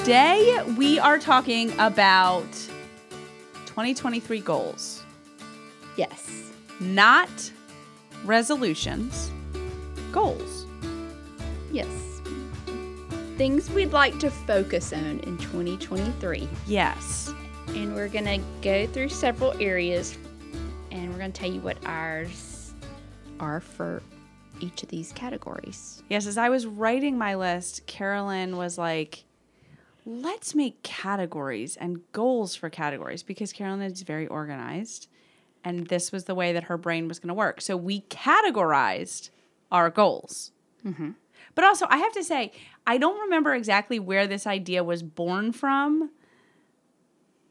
Today we are talking about 2023 goals, Yes. not resolutions, goals. Yes. Things we'd like to focus on in 2023. Yes. And we're going to go through several areas and we're going to tell you what ours are for each of these categories. Yes, as I was writing my list, Carolyn was like, let's make categories and goals for categories because Carolyn is very organized. And this was the way that her brain was going to work. So we categorized our goals. Mm-hmm. But also, I have to say, I don't remember exactly where this idea was born from.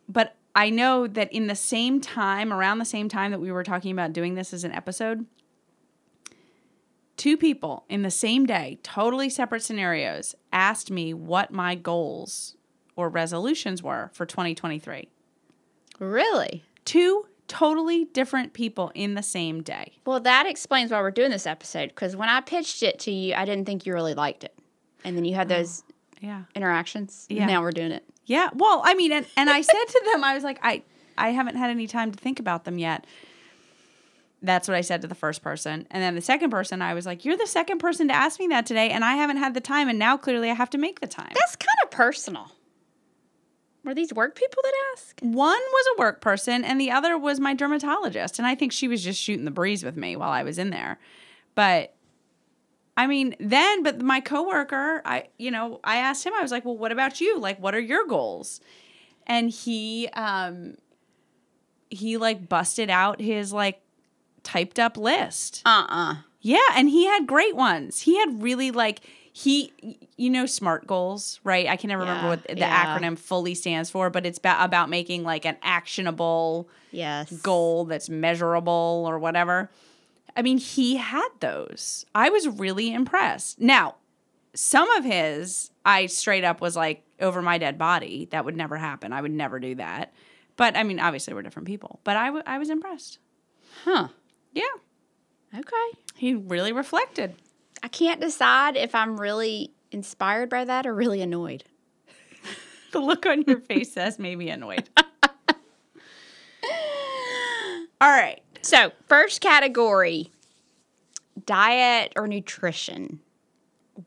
But I know that in the same time, around the same time that we were talking about doing this as an episode, two people in the same day, totally separate scenarios, asked me what my goals or resolutions were for 2023. Really? Two totally different people in the same day. Well, that explains why we're doing this episode because when I pitched it to you, I didn't think you really liked it. And then you had oh, those Yeah. interactions. Yeah. Now we're doing it. Yeah. Well, I mean, and, and I said to them, I was like, I, I haven't had any time to think about them yet. That's what I said to the first person. And then the second person, I was like, You're the second person to ask me that today, and I haven't had the time. And now clearly I have to make the time. That's kind of personal. Were these work people that ask? One was a work person, and the other was my dermatologist. And I think she was just shooting the breeze with me while I was in there. But I mean, then, but my coworker, I, you know, I asked him, I was like, well, what about you? Like, what are your goals? And he, um, he like busted out his like typed up list. Uh uh Yeah, and he had great ones. He had really like he you know smart goals, right? I can never remember what the yeah. acronym fully stands for, but it's ba- about making like an actionable Yes. goal that's measurable or whatever. I mean, he had those. I was really impressed. Now, some of his I straight up was like over my dead body. That would never happen. I would never do that. But I mean, obviously we're different people. But I, w- I was impressed. Huh. Yeah. Okay. He really reflected. I can't decide if I'm really inspired by that or really annoyed. The look on your face says maybe annoyed. All right. So, first category diet or nutrition.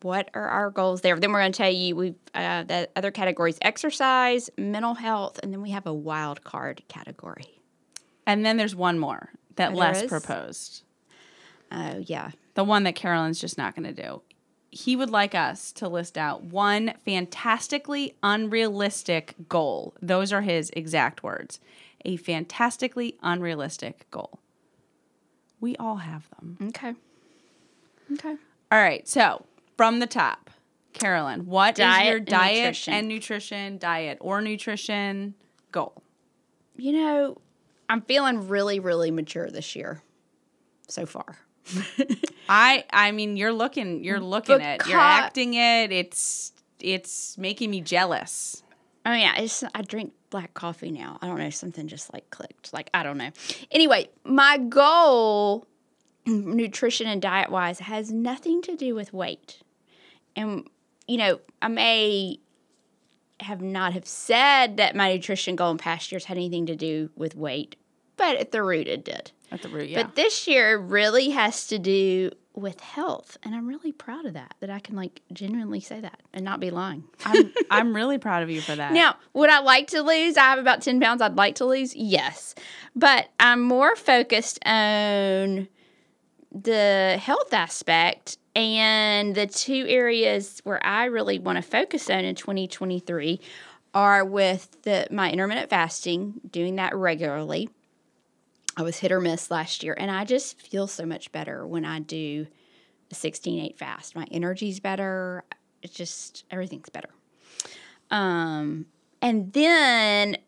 What are our goals there? Then we're going to tell you we uh, the other categories exercise, mental health, and then we have a wild card category. And then there's one more that Les is? proposed. Oh, yeah. The one that Carolyn's just not going to do. He would like us to list out one fantastically unrealistic goal. Those are his exact words. A fantastically unrealistic goal. We all have them. Okay. Okay. All right. So, from the top, Carolyn, what is Diet your and diet nutrition. and nutrition, diet or nutrition goal? You know, I'm feeling really, really mature this year so far. I I mean you're looking you're looking it. You're acting it. It's it's making me jealous. Oh yeah, it's I drink black coffee now. I don't know, something just like clicked. Like I don't know. Anyway, my goal nutrition and diet wise has nothing to do with weight. And you know, I may have not have said that my nutrition goal in past years had anything to do with weight, but at the root it did. At the root, yeah. But this year really has to do with health, and I'm really proud of that. That I can like genuinely say that and not be lying. I'm I'm really proud of you for that. Now, would I like to lose? I have about 10 pounds I'd like to lose. Yes. But I'm more focused on the health aspect and the two areas where I really want to focus on in 2023 are with the, my intermittent fasting, doing that regularly. I was hit or miss last year, and I just feel so much better when I do a 16 8 fast. My energy's better. It's just everything's better. Um, and then,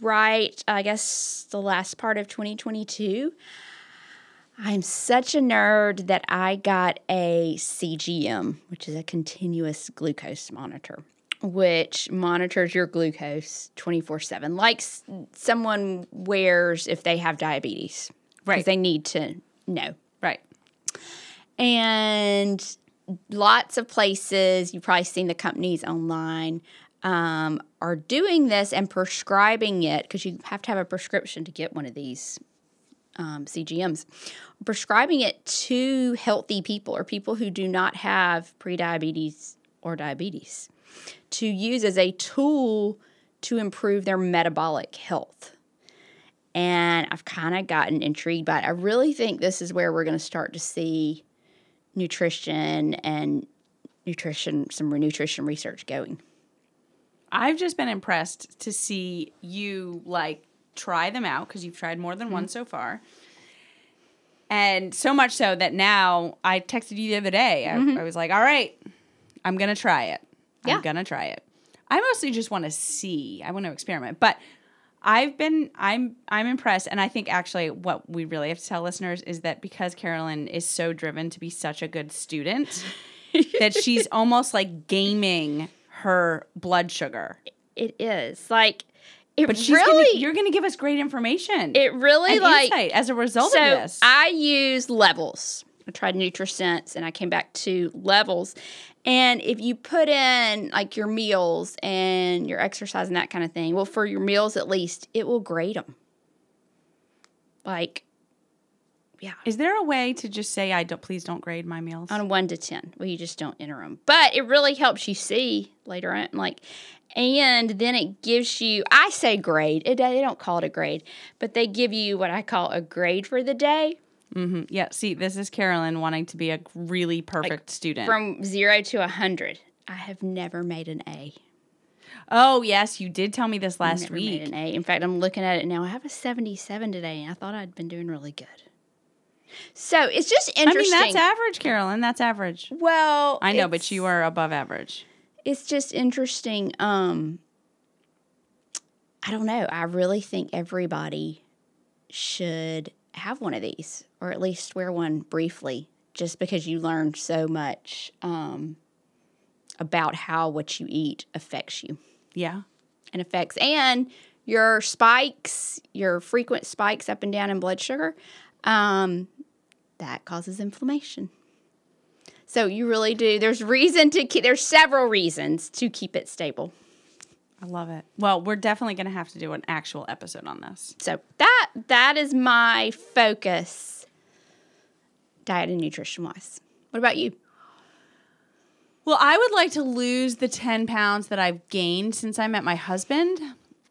right, I guess the last part of 2022, I'm such a nerd that I got a CGM, which is a continuous glucose monitor, which monitors your glucose 24 7, like s- someone wears if they have diabetes. Right. Because they need to know. Right. And lots of places, you've probably seen the companies online. um, are doing this and prescribing it because you have to have a prescription to get one of these um, CGMs, prescribing it to healthy people or people who do not have prediabetes or diabetes to use as a tool to improve their metabolic health. And I've kind of gotten intrigued by it. I really think this is where we're going to start to see nutrition and nutrition, some nutrition research going. I've just been impressed to see you like try them out because you've tried more than Mm-hmm. one so far. And so much so that now I texted you the other day. I, I was like, all right, I'm going to try it. Mm-hmm. Yeah. I'm going to try it. I mostly just want to see. I want to experiment. But I've been I'm I'm impressed and I think actually what we really have to tell listeners is that because Carolyn is so driven to be such a good student that she's almost like gaming her blood sugar. It is like it But she's really gonna, you're going to give us great information. it really like as a result so of this. I use levels. I tried NutriSense and I came back to levels. And if you put in like your meals and your exercise and that kind of thing, well, for your meals at least, it will grade them. Like, yeah, Is there a way to just say I don't please don't grade my meals? on a one to 10. Well, you just don't enter them. But it really helps you see later on. Like, and then it gives you, I say grade, it, they don't call it a grade, but they give you what I call a grade for the day. mm-hmm. Yeah, see, this is Carolyn wanting to be a really perfect student. from zero to a hundred. I have never made an A. oh, yes, you did tell me this last never week. made an A. In fact, I'm looking at it now. I have a 77 today, and I thought I'd been doing really good. So it's just interesting. I mean, that's average, Carolyn. That's average. well, I know, but you are above average. It's just interesting. Um, I don't know. I really think everybody should have one of these, or at least wear one briefly, just because you learn so much um, about how what you eat affects you. Yeah. and affects and your spikes, your frequent spikes up and down in blood sugar, um, that causes inflammation. So you really do. There's reason to keep. There's several reasons to keep it stable. I love it. Well, we're definitely going to have to do an actual episode on this. So that that is my focus, diet and nutrition wise. What about you? Well, I would like to lose the 10 pounds that I've gained since I met my husband.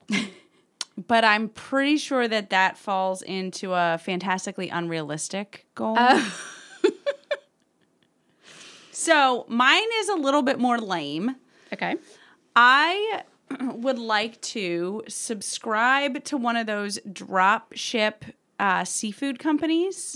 but I'm pretty sure that that falls into a fantastically unrealistic goal. Oh. so mine is a little bit more lame. Okay. I would like to subscribe to one of those drop ship uh, seafood companies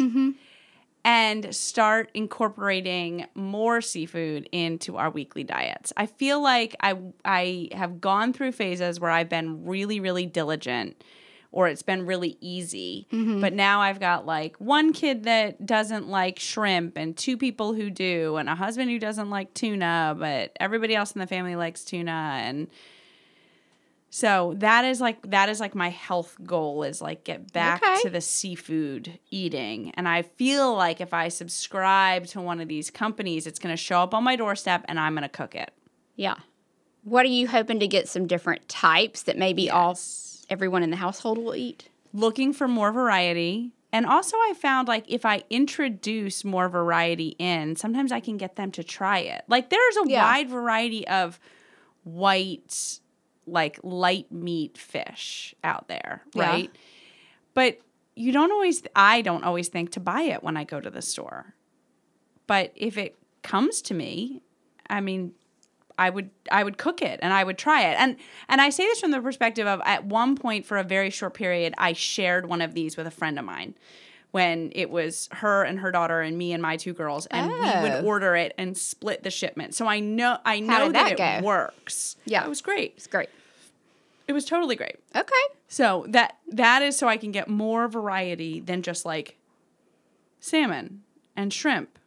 and start incorporating more seafood into our weekly diets. I feel like I I have gone through phases where I've been really really diligent or it's been really easy. Mm-hmm. But now I've got like one kid that doesn't like shrimp and two people who do and a husband who doesn't like tuna, but everybody else in the family likes tuna and so that is like that is like my health goal is like get back Okay. to the seafood eating. And I feel like if I subscribe to one of these companies, it's going to show up on my doorstep and I'm going to cook it. Yeah. What are you hoping to get some different types that maybe all Yes. Everyone in the household will eat? looking for more variety. And also, I found like if I introduce more variety in, sometimes I can get them to try it. Like there's a Yeah. wide variety of white, like light meat fish out there, Yeah. right? But you don't always, I don't always think to buy it when I go to the store. But if it comes to me, I mean, I would I would cook it and I would try it. And and I say this from the perspective of at one point for a very short period I shared one of these with a friend of mine when it was her and her daughter and me and my two girls and we Oh. would order it and split the shipment. So I know I know that, that it go? works. Yeah. It was great. It's great. It was totally great. Okay. So that that is so I can get more variety than just like salmon and shrimp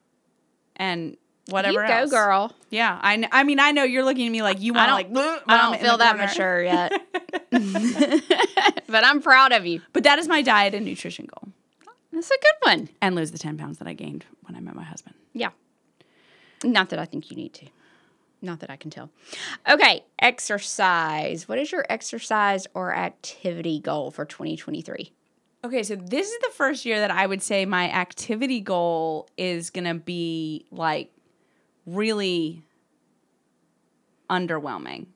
and whatever you go, else. girl. Yeah, I, I mean I know you're looking at me like you want like I don't feel that corner. mature yet. but I'm proud of you. But that is my diet and nutrition goal, That's a good one. and lose the ten pounds that I gained when I met my husband. Yeah. Not that I think you need to. Not that I can tell. Okay, exercise. What is your exercise or activity goal for 2023? Okay, so this is the first year that I would say my activity goal is going to be like really underwhelming.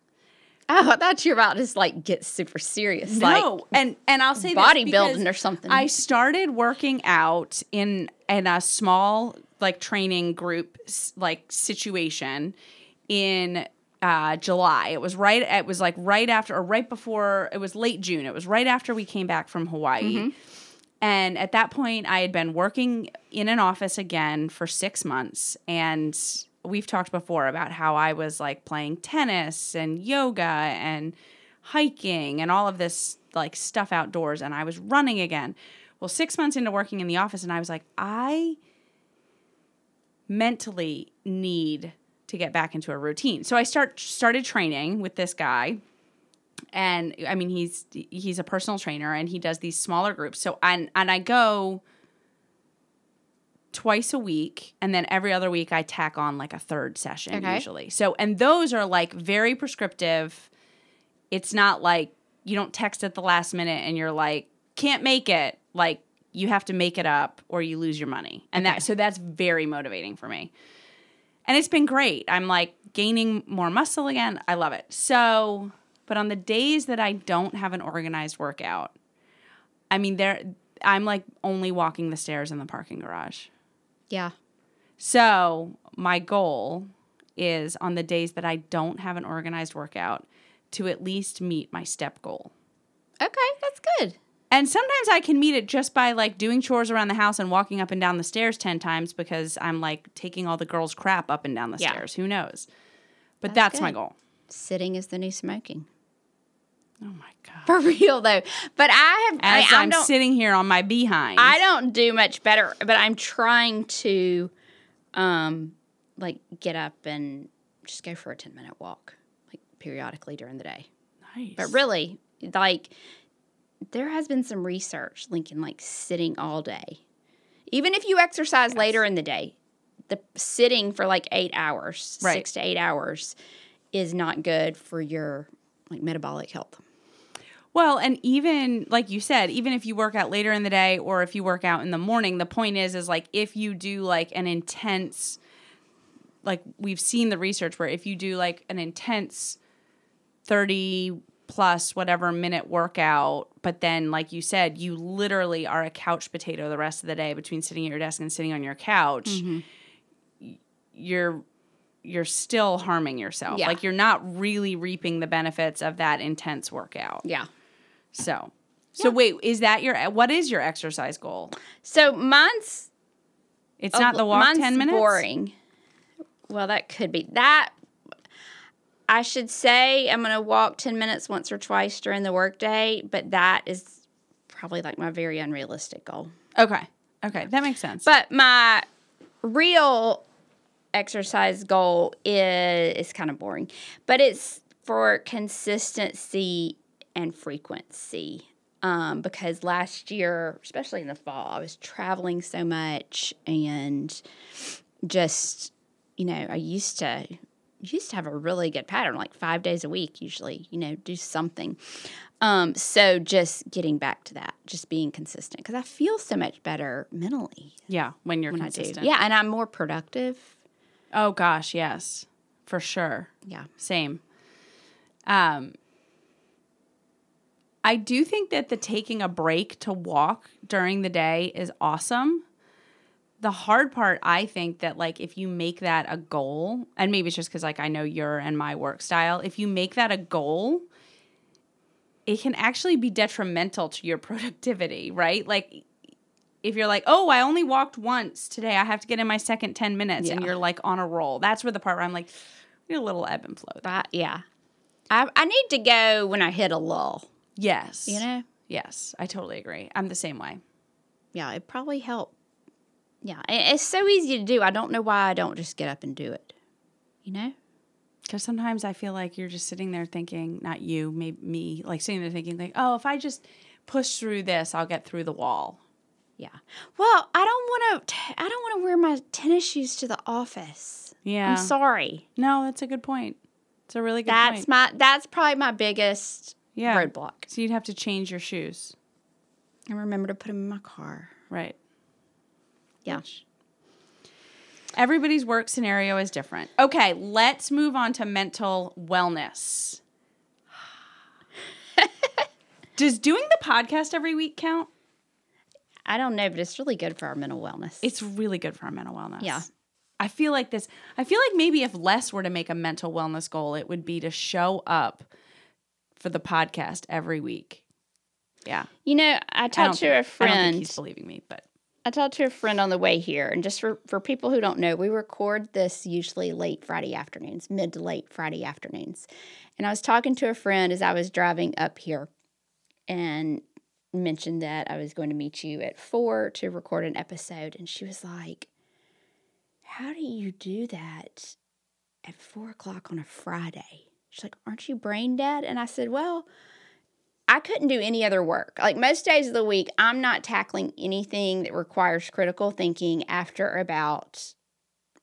Oh, I thought you were about to just like get super serious. no, Like and and I'll say bodybuilding or something. I started working out in in a small like training group like situation in uh, July. It was right. It was like right after or right before. It was late June. It was right after we came back from Hawaii. And at that point, I had been working in an office again for six months. And we've talked before about how I was like playing tennis and yoga and hiking and all of this like stuff outdoors. And I was running again. Well, six months into working in the office, and I was like, I mentally need to get back into a routine. So I start started training with this guy and I mean he's he's a personal trainer and he does these smaller groups. So and and I go twice a week and then every other week I tack on like a third session Okay. usually. So and those are like very prescriptive. It's not like you don't text at the last minute and you're like can't make it. Like you have to make it up or you lose your money. And Okay. that so that's very motivating for me. And it's been great. I'm like gaining more muscle again. I love it. So, but on the days that I don't have an organized workout, I mean there I'm like only walking the stairs in the parking garage. Yeah. So, my goal is on the days that I don't have an organized workout to at least meet my step goal. Okay, that's good. And sometimes I can meet it just by like doing chores around the house and walking up and down the stairs 10 times because I'm like taking all the girls' crap up and down the Yeah. stairs. Who knows? But That's that's, my goal. Sitting is the new smoking. Oh my God. For real though. But I have As I, I'm sitting here on my behind. I don't do much better, but I'm trying to um like get up and just go for a 10 minute walk like periodically during the day. nice. But really, like there has been some research linking like sitting all day. Even if you exercise later in the day, the sitting for like 8 hours, Right. 6 to 8 hours is not good for your like metabolic health. Well, and even like you said, even if you work out later in the day or if you work out in the morning, the point is is like if you do like an intense like we've seen the research where if you do like an intense 30 plus whatever minute workout, but then like you said, you literally are a couch potato the rest of the day between sitting at your desk and sitting on your couch. Mm-hmm. y- You're you're still harming yourself. Yeah. Like you're not really reaping the benefits of that intense workout. Yeah. So, so wait, is that your what is your exercise goal? So mine's It's not the walk ten minutes. Boring. Well, that could be that. I should say I'm going to walk ten minutes once or twice during the workday, but that is probably like my very unrealistic goal. Okay, okay, that makes sense. But my real exercise goal is is kind of boring, but it's for consistency and frequency. Um, because last year, especially in the fall, I was traveling so much and just, you know, I used to used to have a really good pattern, like five days a week, usually, you know, do something. Um, so just getting back to that, just being consistent, because I feel so much better mentally yeah, when you're when consistent. Yeah, and I'm more productive. Oh gosh, yes, for sure. Yeah. Same. Um, I do think that the taking a break to walk during the day is awesome. The hard part, I think, that like if you make that a goal, and maybe it's just because like I know your and my work style, if you make that a goal, it can actually be detrimental to your productivity, right? Like if you're like, oh, I only walked once today, I have to get in my second 10 minutes, and you're like on a roll. That's where the part where I'm like, a little ebb and flow. But yeah, I, I need to go when I hit a lull. Yes. You know. Yes, I totally agree. I'm the same way. Yeah, it probably helped. Yeah, it's so easy to do. I don't know why I don't just get up and do it. You know. Because sometimes I feel like you're just sitting there thinking, not you, maybe me, like sitting there thinking, like, oh, if I just push through this, I'll get through the wall. Yeah. Well, I don't want to. I don't want to wear my tennis shoes to the office. Yeah. I'm sorry. No, that's a good point. It's a really good That's point. my. That's probably my biggest yeah. roadblock. So you'd have to change your shoes. And remember to put them in my car. Right. Yeah. Which- Everybody's work scenario is different. Okay, let's move on to mental wellness. Does doing the podcast every week count? I don't know, but it's really good for our mental wellness. It's really good for our mental wellness. Yeah. I feel like this, I feel like maybe if Les were to make a mental wellness goal, it would be to show up for the podcast every week. Yeah. you know, I I talked to think- a I don't friend. think he's believing me, but I talked to a friend on the way here, and just for, for people who don't know, we record this usually late Friday afternoons, mid to late Friday afternoons. And I was talking to a friend as I was driving up here and mentioned that I was going to meet you at four to record an episode. And she was like, How do you do that at four o'clock on a Friday? She's like, Aren't you brain dead? And I said, Well, I couldn't do any other work. Like most days of the week, I'm not tackling anything that requires critical thinking after about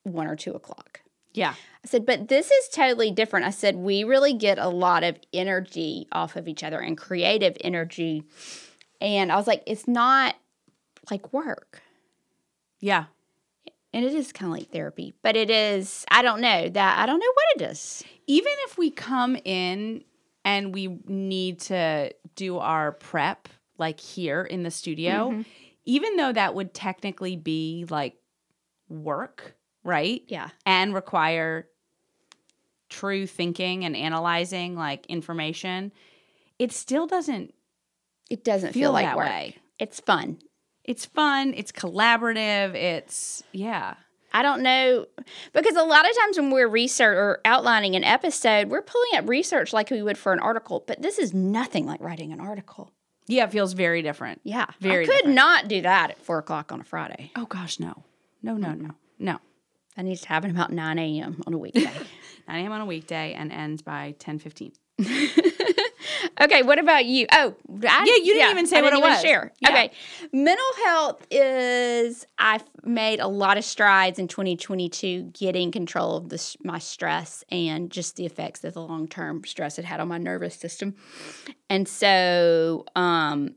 one or two o'clock. yeah. I said, but this is totally different. I said, we really get a lot of energy off of each other and creative energy. And I was like, it's not like work. Yeah. And it is kind of like therapy, but it is, I don't know that, I don't know what it is. even if we come in and we need to do our prep like here in the studio Mm-hmm. even though that would technically be like work right Yeah. and require true thinking and analyzing like information it still doesn't It doesn't feel, feel like that work. way It's fun. It's fun it's collaborative it's yeah I don't know because a lot of times when we're research or outlining an episode, we're pulling up research like we would for an article, but this is nothing like writing an article. yeah it feels very different Yeah, Very I could different. not do that at four o'clock on a Friday. oh gosh no no no no no That needs to happen about nine a.m. on a weekday. 9 a.m on a weekday and ends by 10 15 okay, what about you? Oh, I, Yeah, you didn't even say I what didn't it was. Share. Yeah. Okay, mental health is I've made a lot of strides in 2022 getting control of this my stress and just the effects that the long term stress it had on my nervous system, and so um,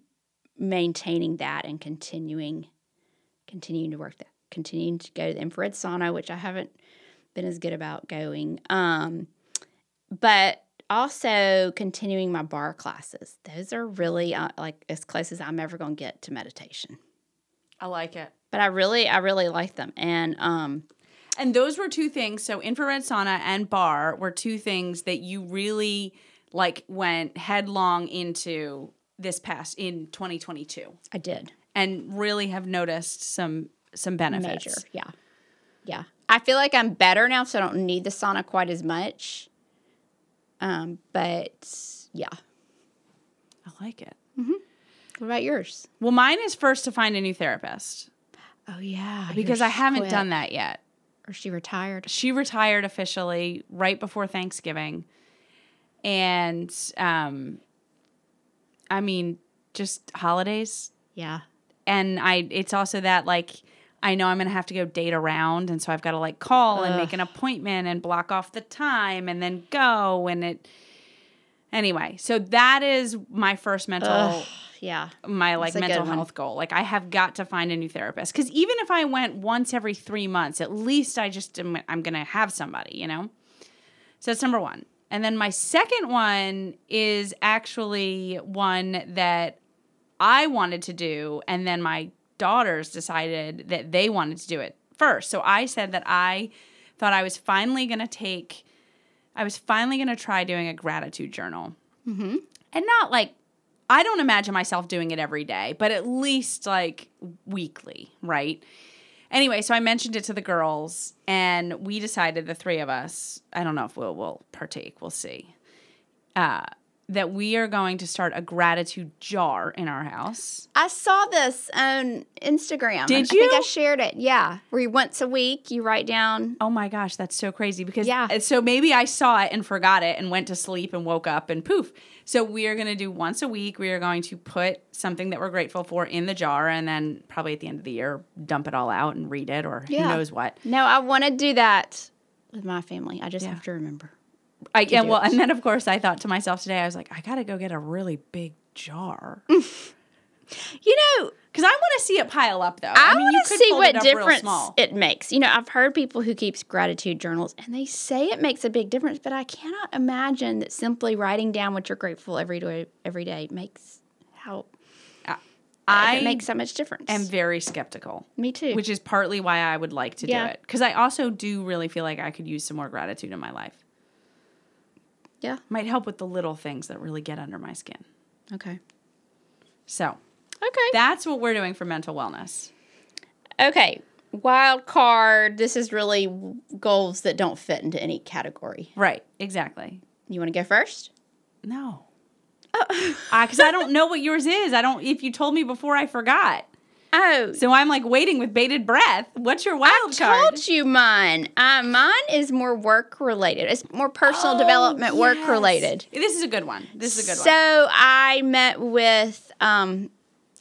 maintaining that and continuing continuing to work that continuing to go to the infrared sauna, which I haven't been as good about going. Um, but also continuing my barre classes. Those are really uh, like as close as I'm ever going to get to meditation. i like it But I really, I really like them. And um, And those were two things. So infrared sauna and barre were two things that you really like went headlong into this past in 2022 I did and really have noticed some some benefits. major, yeah, yeah. I feel like I'm better now, so I don't need the sauna quite as much. Um, but yeah. I like it. Mm-hmm. What about yours? Well, mine is first to find a new therapist Oh yeah, because I haven't done that yet. Or she retired. She retired officially right before Thanksgiving. And um I mean, just holidays Yeah, and I it's also that like I know I'm gonna have to go date around, and so I've got to like call and make an appointment and block off the time and then go and it. Anyway, so that is my first mental, Ugh, yeah. my like That's a good mental health goal. Like I have got to find a new therapist because even if I went once every three months, at least I just am, I'm gonna have somebody, you know. So that's number one, and then my second one is actually one that I wanted to do, and then my daughters decided that they wanted to do it first. So I said that I thought I was finally going to take, I was finally going to try doing a gratitude journal. Mm-hmm. And not like, I don't imagine myself doing it every day, but at least like weekly, right? Anyway, so I mentioned it to the girls, and we decided, the three of us, I don't know if we'll, we'll partake, we'll see. Uh, that we are going to start a gratitude jar in our house. I saw this on Instagram. Did I think I shared it. Yeah, where you once a week you write down. Oh my gosh, that's so crazy because Yeah. Uh, so maybe I saw it and forgot it and went to sleep and woke up and poof. So we are going to do once a week. We are going to put something that we're grateful for in the jar and then probably at the end of the year dump it all out and read it or Yeah. who knows what. No, I want to do that with my family. I just Yeah. have to remember. I and well, it. and then of course I thought to myself today I was like I got to go get a really big jar. You know, Cuz I want to see it pile up though. I, mean, want to see what it difference it makes. You know, I've heard people who keeps gratitude journals, and they say it makes a big difference. But I cannot imagine that simply writing down what you're grateful every day every day makes how I if it makes that much difference. I am very skeptical. Me too. which is partly why I would like to Yeah. do it. Because I also do really feel like I could use some more gratitude in my life. Yeah. Might help with the little things that really get under my skin. Okay. So Okay. that's what we're doing for mental wellness. okay. Wild card. This is really goals that don't fit into any category. Right, exactly. You want to go first? No. Oh. Uh, because I don't know what yours is. I don't, if you told me before, I forgot. Oh. So I'm like waiting with bated breath. What's your wild I card? told you mine. Uh, mine is more work related. It's more personal Oh, development, work related. This is a good one. This is a good so one. So I met with, um,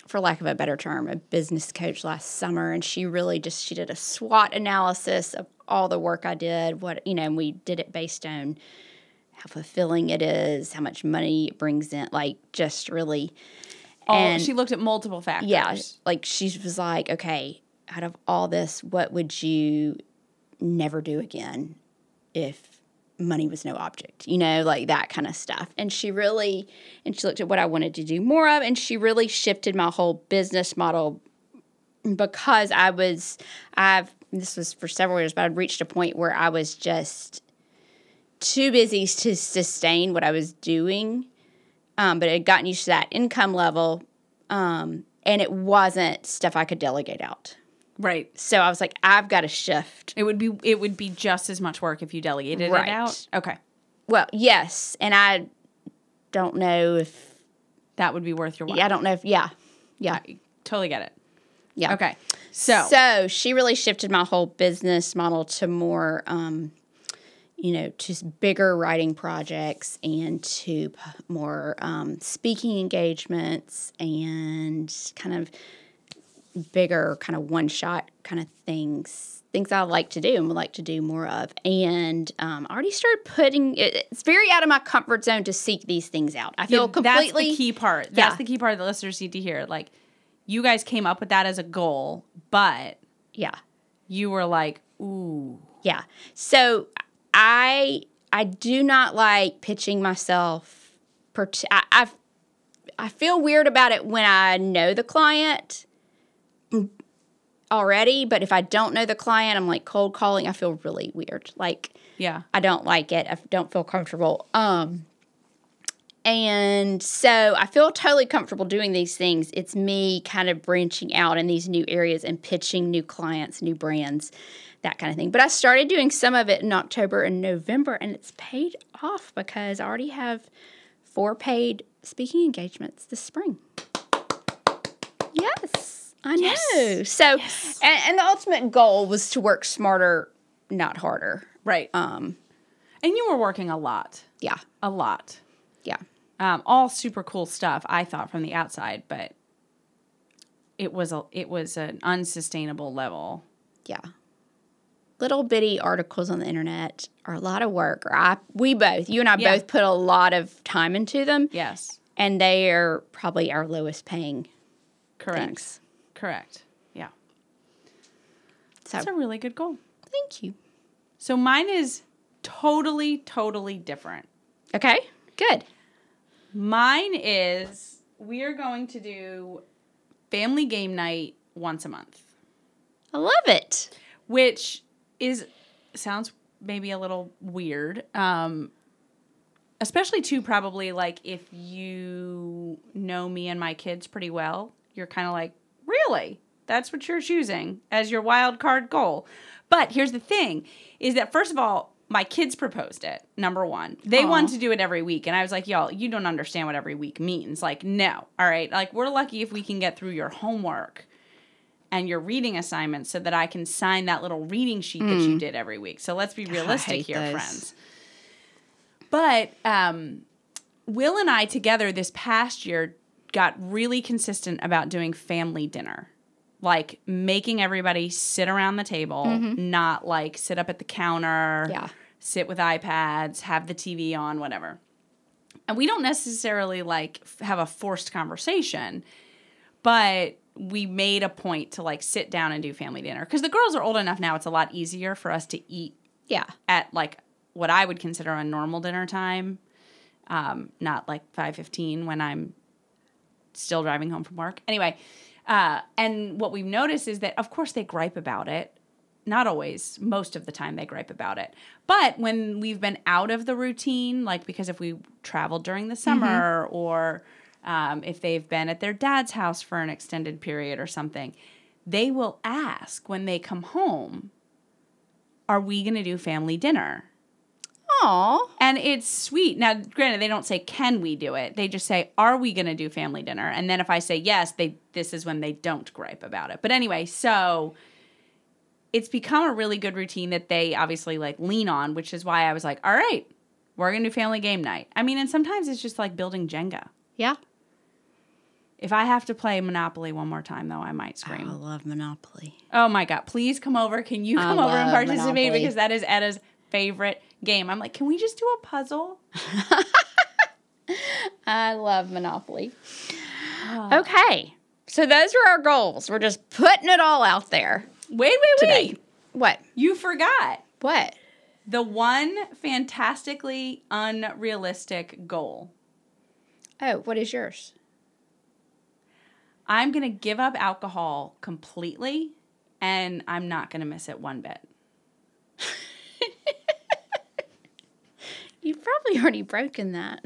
for lack of a better term, a business coach last summer, and she really just she did a SWOT analysis of all the work I did. What you know, and we did it based on how fulfilling it is, how much money it brings in, like just really. Oh, and- she looked at multiple factors. yeah, like she was like, okay, out of all this, what would you never do again if money was no object? You know, like that kind of stuff. And she really, and she looked at what I wanted to do more of, and she really shifted my whole business model because I was, I've, this was for several years, but I'd reached a point where I was just too busy to sustain what I was doing um, but it had gotten used to that income level, um, and it wasn't stuff I could delegate out. Right. So I was like, I've got to shift. It would be it would be just as much work if you delegated Right. it out. Okay. Well, yes, and I don't know if That would be worth your while. yeah, I don't know if yeah, yeah, I totally get it. yeah. Okay. So, so she really shifted my whole business model to more, um, you know, just bigger writing projects and to p- more um, speaking engagements and kind of bigger, kind of one shot kind of things. Things I like to do and would like to do more of. And um, I already started putting it, it's very out of my comfort zone to seek these things out. I feel yeah, completely. that's the key part. Yeah. That's the key part that listeners need to hear. Like, you guys came up with that as a goal, but Yeah. you were like, ooh, Yeah. So I I do not like pitching myself. I, I I feel weird about it when I know the client already, but if I don't know the client, I'm like cold calling. I feel really weird. Like yeah. I don't like it. I don't feel comfortable. Um, and so I feel totally comfortable doing these things. It's me kind of branching out in these new areas and pitching new clients, new brands, that kind of thing. But I started doing some of it in October and November, and it's paid off because I already have four paid speaking engagements this spring. Yes, I know. So, and, and the ultimate goal was to work smarter, not harder. Right. Um, and you were working a lot, yeah, a lot. yeah. Um, all super cool stuff, I thought from the outside, but it was a it was an unsustainable level. Yeah. Little bitty articles on the internet are a lot of work. Or I, we both, you and I Yeah. both put a lot of time into them, Yes. and they are probably our lowest paying Correct. things. Correct. Yeah. So That's a really good goal. thank you. So mine is totally, totally different. Okay, good. Mine is we are going to do family game night once a month, I love it. which is sounds maybe a little weird. Um especially too probably like if you know me and my kids pretty well, you're kind of like, "Really? That's what you're choosing as your wild card goal?" But here's the thing is that first of all, my kids proposed it. Number one, they Aw. wanted to do it every week, and I was like, "Y'all, you don't understand what every week means. Like, no, all right. Like, we're lucky if we can get through your homework and your reading assignments, so that I can sign that little reading sheet that you did every week. So let's be realistic here, those. friends. But um, Will and I together this past year got really consistent about doing family dinner. Like making everybody sit around the table, not like sit up at the counter, Yeah. sit with iPads, have the TV on, whatever. And we don't necessarily like f- have a forced conversation, but we made a point to like sit down and do family dinner because the girls are old enough now. It's a lot easier for us to eat Yeah. at like what I would consider a normal dinner time, um, not like five fifteen when I'm still driving home from work. Anyway, uh, and what we've noticed is that of course they gripe about it. Not always, most of the time they gripe about it. But when we've been out of the routine, like because if we traveled during the summer or um, if they've been at their dad's house for an extended period or something, they will ask when they come home, Are we going to do family dinner? And it's sweet. Now, granted, they don't say, "Can we do it?" They just say, "Are we going to do family dinner?" And then if I say yes, they this is when they don't gripe about it. But anyway, so it's become a really good routine that they obviously like lean on, which is why I was like, "All right, we're going to do family game night." I mean, and sometimes it's just like building Jenga. Yeah. If I have to play Monopoly one more time, though, I might scream. Oh, I love Monopoly. Oh my god! Please come over. Can you I come over and participate Monopoly. because that is Edda's favorite game. I'm like, can we just do a puzzle? I love Monopoly. Ah. Okay. So those are our goals. We're just putting it all out there Wait, wait, wait! What? You forgot What? the one fantastically unrealistic goal. Oh, what is yours? I'm gonna give up alcohol completely, and I'm not gonna miss it one bit. You've probably already broken that.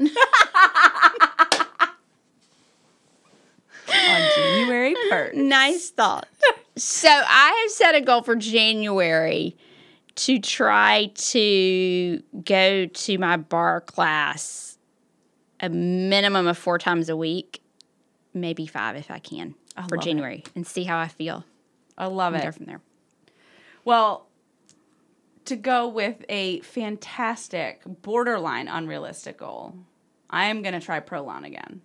On January first. nice thought. so I have set a goal for January to try to go to my barre class a minimum of four times a week, maybe five if I can I for love it. January and see how I feel. I love go it. from there. Well, to go with a fantastic, borderline unrealistic goal, I am gonna try Prolon again.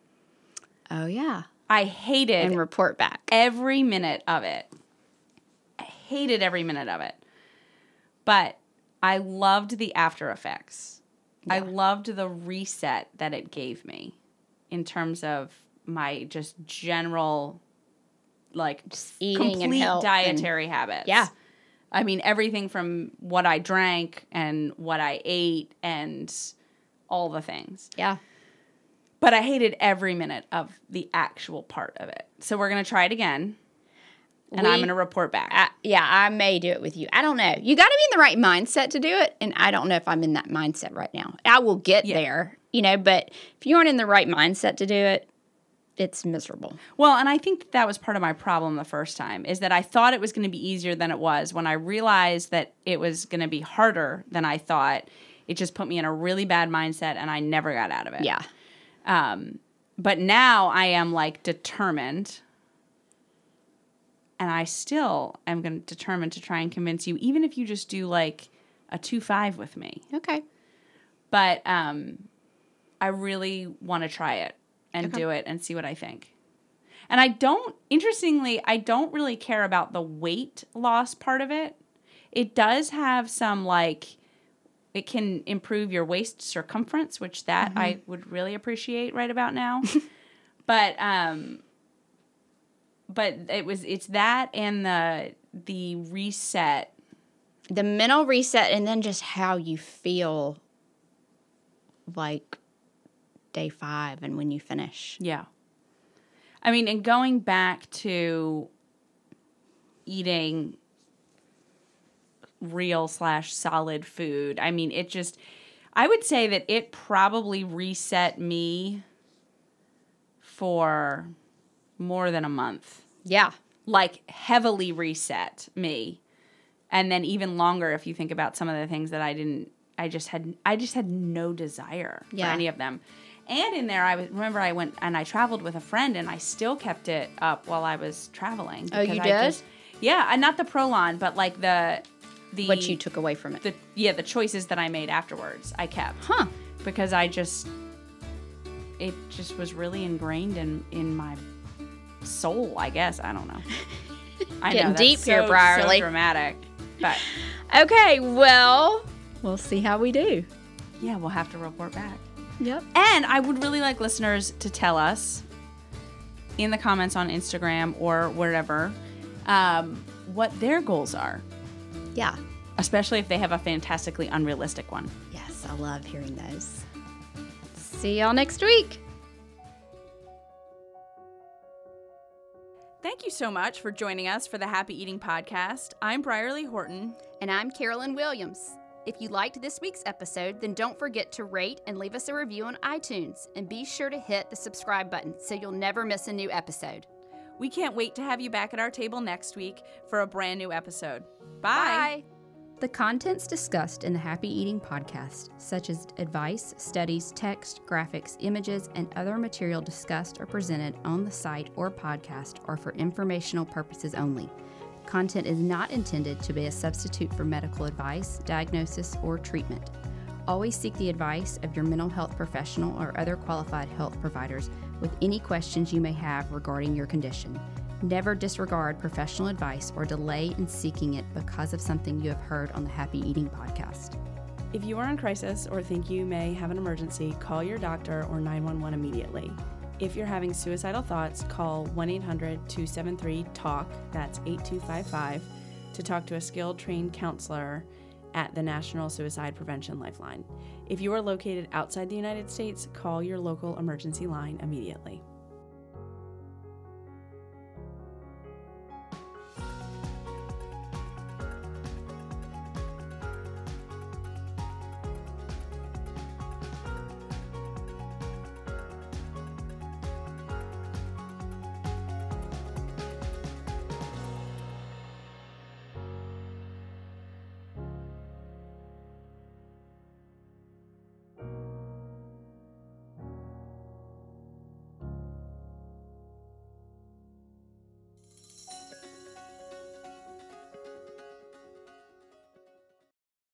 Oh yeah. I hated And report back. every minute of it. I hated every minute of it. But I loved the after effects. I loved the reset that it gave me in terms of my just general like eating and complete and- dietary habits. Yeah. I mean everything from what I drank and what I ate and all the things Yeah. but I hated every minute of the actual part of it. So we're gonna try it again, and I'm gonna report back. I, yeah, I may do it with you. I don't know. You got to be in the right mindset to do it, and I don't know if I'm in that mindset right now. I will get Yeah. there, you know. But if you aren't in the right mindset to do it, it's miserable. well, and I think that, that was part of my problem the first time is that I thought it was gonna be easier than it was. When I realized that it was gonna be harder than I thought, it just put me in a really bad mindset, and I never got out of it. Yeah, Um, but now I am like determined, and I still am going to determine to try and convince you, even if you just do like a two five with me. okay. but um, I really want to try it and Okay. do it and see what I think. And I don't, interestingly, I don't really care about the weight loss part of it. It does have some like, it can improve your waist circumference, which that I would really appreciate right about now. but um, but it was it's that and the the reset The mental reset, and then just how you feel, like day five, and when you finish. Yeah. I mean, and going back to eating real slash solid food, I mean, it just, I would say that it probably reset me for more than a month. Yeah, Like, heavily reset me. And then even longer if you think about some of the things that I didn't I just had I just had no desire for any of them. And in there, I was, remember I went and I traveled with a friend, and I still kept it up while I was traveling. Oh, you I did? just- yeah, and not the Prolon, but like the the What you took away from it. the yeah the choices that I made afterwards. I kept Huh. because I just it just was really ingrained in in my soul. I guess I don't know. I Getting that's deep here, so- Brierley. So dramatic, but Okay, well, we'll see how we do. yeah, we'll have to report back. Yep. And I would really like listeners to tell us in the comments on Instagram or wherever um, what their goals are, Yeah. especially if they have a fantastically unrealistic one. Yes, I love hearing those. See y'all next week. Thank you so much for joining us for the Happy Eating Podcast. I'm Brierley Horton. And I'm Carolyn Williams. If you liked this week's episode, then don't forget to rate and leave us a review on iTunes. And be sure to hit the subscribe button so you'll never miss a new episode. We can't wait to have you back at our table next week for a brand new episode. Bye. The contents discussed in the Happy Eating podcast, such as advice, studies, text, graphics, images, and other material discussed or presented on the site or podcast, are for informational purposes only. Content is not intended to be a substitute for medical advice, diagnosis, or treatment. Always seek the advice of your mental health professional or other qualified health providers with any questions you may have regarding your condition. Never disregard professional advice or delay in seeking it because of something you have heard on the Happy Eating podcast. If you are in crisis or think you may have an emergency, call your doctor or 911 immediately. If you're having suicidal thoughts, call 1 800 273 TALK, that's 8255, to talk to a skilled trained counselor at the National Suicide Prevention Lifeline. If you are located outside the United States, call your local emergency line immediately.